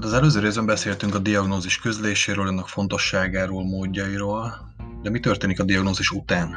Tehát az előző részben beszéltünk a diagnózis közléséről, annak fontosságáról, módjairól, de mi történik a diagnózis után?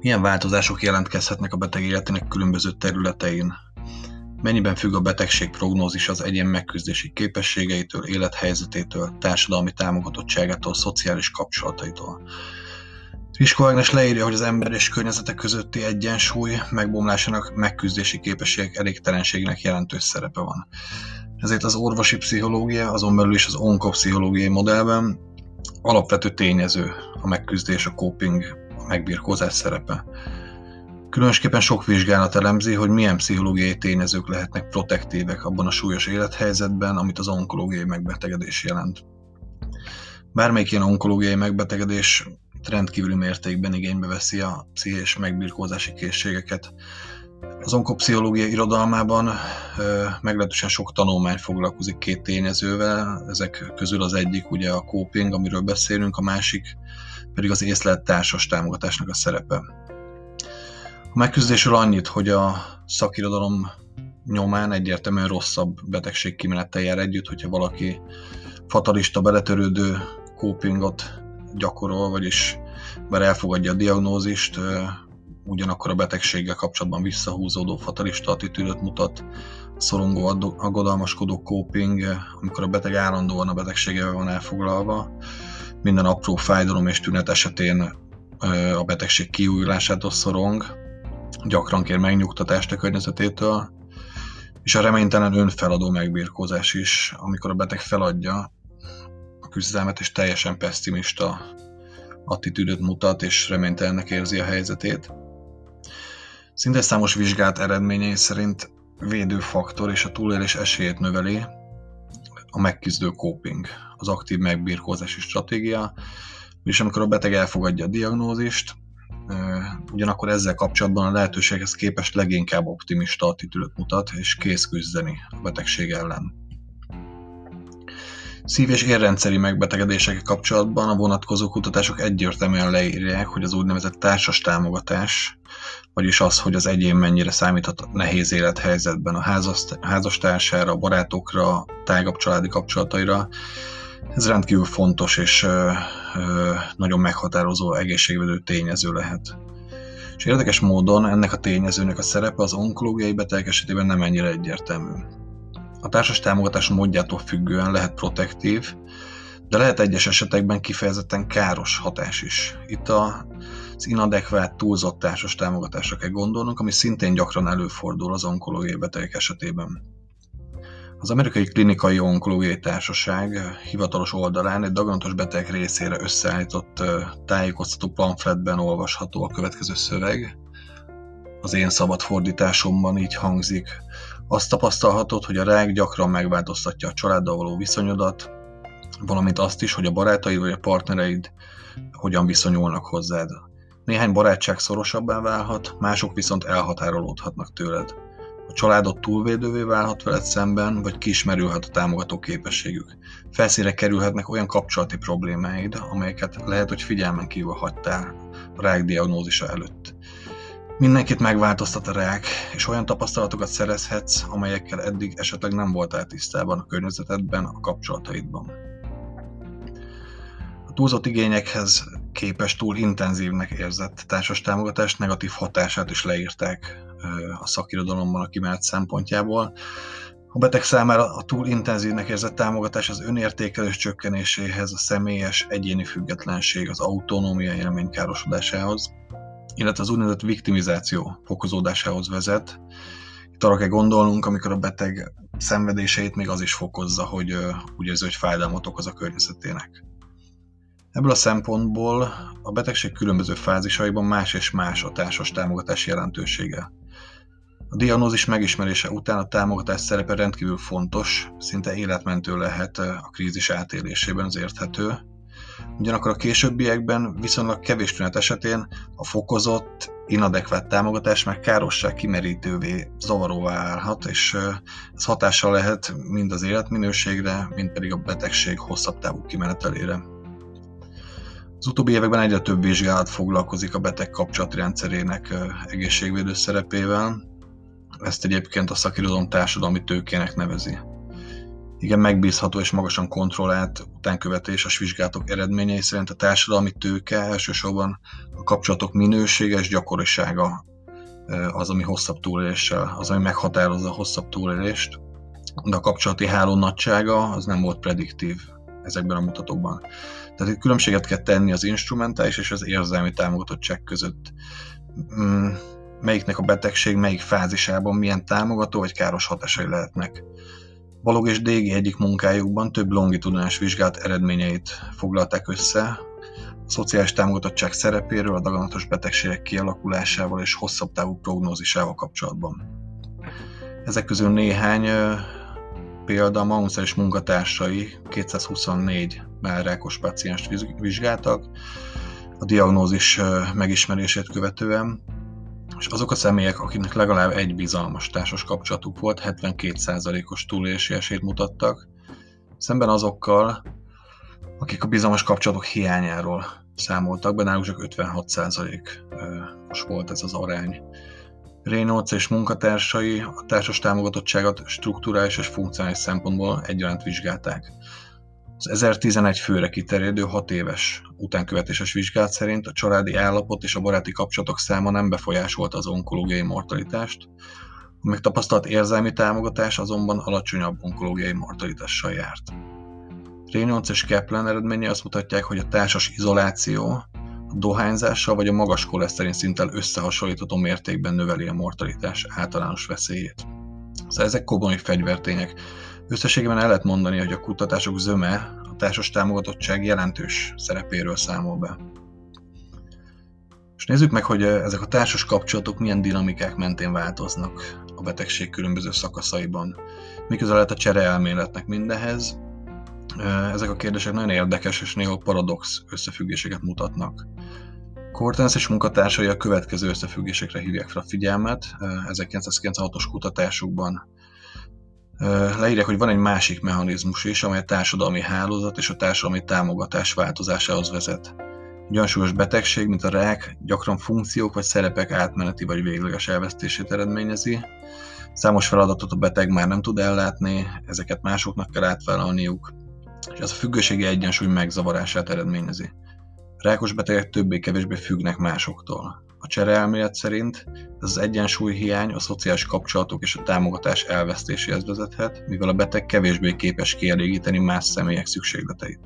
Milyen változások jelentkezhetnek a beteg életének különböző területein? Mennyiben függ a betegség prognózis az egyén megküzdési képességeitől, élethelyzetétől, társadalmi támogatottságától, szociális kapcsolataitól? Risko Ágnes leírja, hogy az ember és környezete közötti egyensúly megbomlásának megküzdési képességek elégtelenségének jelentős szerepe van. Ezért az orvosi pszichológia, azon belül is az onkopszichológiai modellben alapvető tényező a megküzdés, a coping, a megbirkózás szerepe. Különösképpen sok vizsgálat elemzi, hogy milyen pszichológiai tényezők lehetnek protektívek abban a súlyos élethelyzetben, amit az onkológiai megbetegedés jelent. Bármelyik ilyen onkológiai megbetegedés rendkívüli mértékben igénybe veszi a pszichés megbirkózási készségeket. Az onkopsziológia irodalmában meglehetősen sok tanulmány foglalkozik két tényezővel, ezek közül az egyik ugye a coping, amiről beszélünk, a másik pedig az észlelt társas támogatásnak a szerepe. A megküzdésről annyit, hogy a szakirodalom nyomán egyértelműen rosszabb betegség kimenettel jár együtt, hogyha valaki fatalista, beletörődő copingot gyakorol, vagyis bár elfogadja a diagnózist, ugyanakkor a betegséggel kapcsolatban visszahúzódó fatalista attitűdöt mutat, szorongó, aggodalmaskodó coping, amikor a beteg állandóan a betegségével van elfoglalva, minden apró fájdalom és tünet esetén a betegség kiújulásától szorong, gyakran kér megnyugtatást a környezetétől, és a reménytelen önfeladó megbírkozás is, amikor a beteg feladja a küzdelmet és teljesen pessimista attitűdöt mutat és reménytelennek érzi a helyzetét. Szinte számos vizsgált eredményei szerint védőfaktor és a túlélés esélyét növeli a megküzdő coping, az aktív megbírkózási stratégia, és amikor a beteg elfogadja a diagnózist, ugyanakkor ezzel kapcsolatban a lehetőséghez képest leginkább optimista attitűdöt mutat, és kész küzdeni a betegség ellen. Szív- és érrendszeri megbetegedésekkel kapcsolatban a vonatkozó kutatások egyértelműen leírják, hogy az úgynevezett társas támogatás, vagyis az, hogy az egyén mennyire számíthat nehéz élethelyzetben a házastársára, a barátokra, tágabb családi kapcsolataira, ez rendkívül fontos és nagyon meghatározó egészségvedő tényező lehet. És érdekes módon ennek a tényezőnek a szerepe az onkológiai betegek esetében nem ennyire egyértelmű. A társas támogatás módjától függően lehet protektív, de lehet egyes esetekben kifejezetten káros hatás is. Itt a, az inadekvát, túlzott társas támogatásra kell gondolnunk, ami szintén gyakran előfordul az onkológiai betegek esetében. Az Amerikai Klinikai Onkológiai Társaság hivatalos oldalán egy daganatos beteg részére összeállított tájékoztató pamfletben olvasható a következő szöveg. Az én szabad fordításomban így hangzik. Azt tapasztalhatod, hogy a rák gyakran megváltoztatja a családdal való viszonyodat, valamint azt is, hogy a barátaid vagy a partnereid hogyan viszonyulnak hozzád. Néhány barátság szorosabbá válhat, mások viszont elhatárolódhatnak tőled. A családot túlvédővé válhat veled szemben, vagy kismerülhet a támogató képességük. Felszínre kerülhetnek olyan kapcsolati problémáid, amelyeket lehet, hogy figyelmen kívül hagytál a rák diagnózisa előtt. Mindenkit megváltoztat a rák, és olyan tapasztalatokat szerezhetsz, amelyekkel eddig esetleg nem voltál tisztában a környezetedben, a kapcsolataidban. A túlzott igényekhez képes túl intenzívnek érzett társas támogatás negatív hatását is leírták a szakirodalomban a kimelt szempontjából. A beteg számára a túl intenzívnek érzett támogatás az önértékelés csökkenéséhez, a személyes egyéni függetlenség, az autonómia élmény károsodásához, illetve az úgynevezett viktimizáció fokozódásához vezet. Itt arra kell gondolnunk, amikor a beteg szenvedéseit még az is fokozza, hogy úgy érzi, hogy fájdalmat okoz a környezetének. Ebből a szempontból a betegség különböző fázisaiban más és más a társas támogatás jelentősége. A diagnózis megismerése után a támogatás szerepe rendkívül fontos, szinte életmentő lehet a krízis átélésében az érthető. Ugyanakkor a későbbiekben viszonylag kevés tünet esetén a fokozott, inadekvát támogatás már károsság kimerítővé, zavaróvá állhat, és ez hatással lehet mind az életminőségre, mind pedig a betegség hosszabb távú kimenetelére. Az utóbbi években egyre több vizsgálat foglalkozik a beteg kapcsolatrendszerének egészségvédő szerepével, ezt egyébként a szakirodalom társadalmi tőkének nevezi. Igen megbízható és magasan kontrollált utánkövetéses vizsgálatok eredményei szerint a társadalmi tőke elsősorban a kapcsolatok minősége és gyakorisága az, ami hosszabb túléléssel, az, ami meghatározza a hosszabb túlélést, de a kapcsolati háló nagysága az nem volt prediktív ezekben a mutatókban. Tehát különbséget kell tenni az instrumentális és az érzelmi támogatottság között. Mm, melyiknek a betegség melyik fázisában milyen támogató vagy káros hatásai lehetnek. Balog és Dégi egyik munkájukban több longitudinás vizsgálat eredményeit foglalták össze, a szociális támogatottság szerepéről, a daganatos betegségek kialakulásával és hosszabb távú prognózisával kapcsolatban. Ezek közül néhány példa a és munkatársai 224 rákos pacienst vizsgáltak, a diagnózis megismerését követően, és azok a személyek, akiknek legalább egy bizalmas társas kapcsolatuk volt, 72%-os túlélési esélyt mutattak, szemben azokkal, akik a bizalmas kapcsolatok hiányáról számoltak be, náluk csak 56%-os volt ez az arány. Reynolds és munkatársai a társas támogatottságot strukturális és funkcionális szempontból egyaránt vizsgálták. Az 1011 főre kiterjedő 6 éves utánkövetéses vizsgálat szerint a családi állapot és a baráti kapcsolatok száma nem befolyásolta az onkológiai mortalitást, a megtapasztalt érzelmi támogatás azonban alacsonyabb onkológiai mortalitással járt. Reynolds és Kaplan eredménye azt mutatják, hogy a társas izoláció a dohányzással vagy a magas koleszterin szinttel összehasonlítható mértékben növeli a mortalitás általános veszélyét. Szóval ezek komoly fegyvertények, Összességében el lehet mondani, hogy a kutatások zöme a társas támogatottság jelentős szerepéről számol be. És nézzük meg, hogy ezek a társas kapcsolatok milyen dinamikák mentén változnak a betegség különböző szakaszaiban. Miközben lehet a csere elméletnek mindehez. Ezek a kérdések nagyon érdekes és néha paradox összefüggéseket mutatnak. Cortens és munkatársai a következő összefüggésekre hívják fel a figyelmet 1996-os kutatásukban leírják, hogy van egy másik mechanizmus is, amely a társadalmi hálózat és a társadalmi támogatás változásához vezet. Egy olyan súlyos betegség, mint a rák, gyakran funkciók vagy szerepek átmeneti vagy végleges elvesztését eredményezi. Számos feladatot a beteg már nem tud ellátni, ezeket másoknak kell átvállalniuk, és ez a függőségi egyensúly megzavarását eredményezi. Rákos betegek többé-kevésbé függnek másoktól. A csereelmélet szerint ez az egyensúly hiány a szociális kapcsolatok és a támogatás elvesztéséhez vezethet, mivel a beteg kevésbé képes kielégíteni más személyek szükségleteit.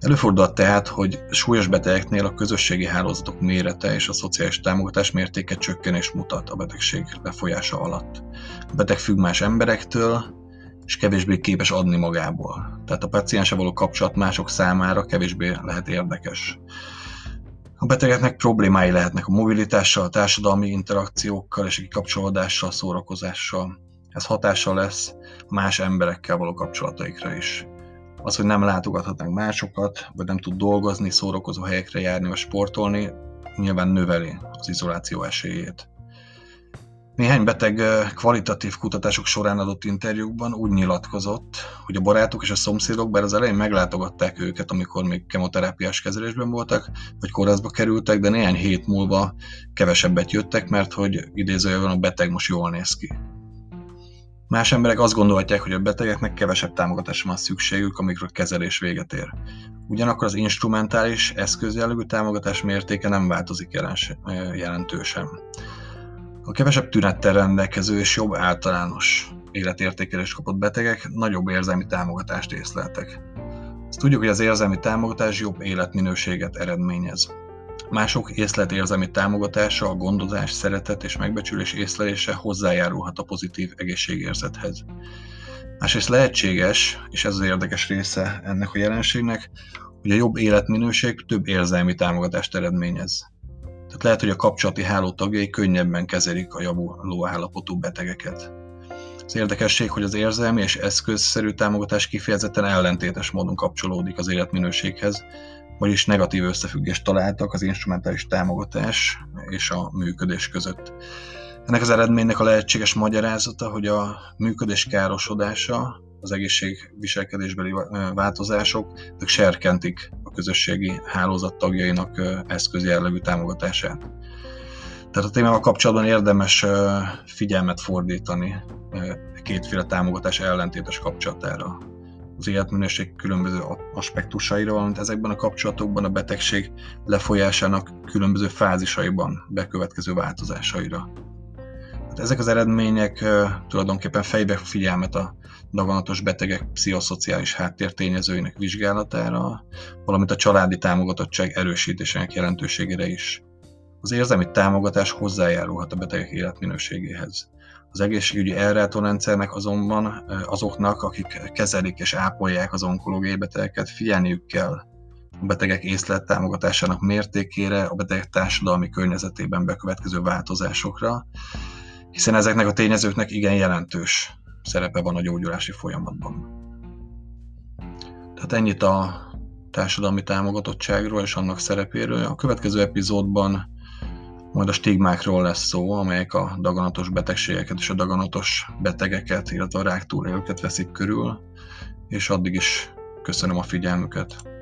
Előfordulhat tehát, hogy súlyos betegeknél a közösségi hálózatok mérete és a szociális támogatás mértéke csökkenést mutat a betegség lefolyása alatt. A beteg függ más emberektől, és kevésbé képes adni magából. Tehát a paciense való kapcsolat mások számára kevésbé lehet érdekes. A betegeknek problémái lehetnek a mobilitással, a társadalmi interakciókkal és a kikapcsolódással, szórakozással. Ez hatással lesz más emberekkel való kapcsolataikra is. Az, hogy nem látogathatnak másokat, vagy nem tud dolgozni, szórakozó helyekre járni vagy sportolni, nyilván növeli az izoláció esélyét. Néhány beteg kvalitatív kutatások során adott interjúkban úgy nyilatkozott, hogy a barátok és a szomszédok bár az elején meglátogatták őket, amikor még kemoterápiás kezelésben voltak, vagy kórházba kerültek, de néhány hét múlva kevesebbet jöttek, mert hogy idézőjelben a beteg most jól néz ki. Más emberek azt gondolhatják, hogy a betegeknek kevesebb támogatásra van szükségük, amikor a kezelés véget ér. Ugyanakkor az instrumentális, eszközjellegű támogatás mértéke nem változik jelentősen. A kevesebb tünettel rendelkező és jobb általános életértékelést kapott betegek nagyobb érzelmi támogatást észleltek. Ezt tudjuk, hogy az érzelmi támogatás jobb életminőséget eredményez. Mások észlelt érzelmi támogatása, a gondozás, szeretet és megbecsülés észlelése hozzájárulhat a pozitív egészségérzethez. Másrészt lehetséges, és ez az érdekes része ennek a jelenségnek, hogy a jobb életminőség több érzelmi támogatást eredményez. Tehát lehet, hogy a kapcsolati háló tagjai könnyebben kezelik a javuló állapotú betegeket. Az érdekesség, hogy az érzelmi és eszközszerű támogatás kifejezetten ellentétes módon kapcsolódik az életminőséghez, vagyis negatív összefüggést találtak az instrumentális támogatás és a működés között. Ennek az eredménynek a lehetséges magyarázata, hogy a működés károsodása, az egészségviselkedésbeli változások, ezek serkentik közösségi hálózat tagjainak eszközjellegű támogatását. Tehát a témával kapcsolatban érdemes figyelmet fordítani kétféle támogatás ellentétes kapcsolatára az életminőség különböző aspektusaira, valamint ezekben a kapcsolatokban a betegség lefolyásának különböző fázisaiban bekövetkező változásaira. Ezek az eredmények tulajdonképpen fejbe figyelmet a daganatos betegek pszichoszociális háttértényezőinek vizsgálatára, valamint a családi támogatottság erősítésének jelentőségére is. Az érzelmi támogatás hozzájárulhat a betegek életminőségéhez. Az egészségügyi ellátorendszernek azonban azoknak, akik kezelik és ápolják az onkológiai betegeket, figyelniük kell a betegek észlet támogatásának mértékére, a betegek társadalmi környezetében bekövetkező változásokra, hiszen ezeknek a tényezőknek igen jelentős szerepe van a gyógyulási folyamatban. Tehát ennyit a társadalmi támogatottságról és annak szerepéről. A következő epizódban majd a stigmákról lesz szó, amelyek a daganatos betegségeket és a daganatos betegeket, illetve a rák túlélőket veszik körül, és addig is köszönöm a figyelmüket.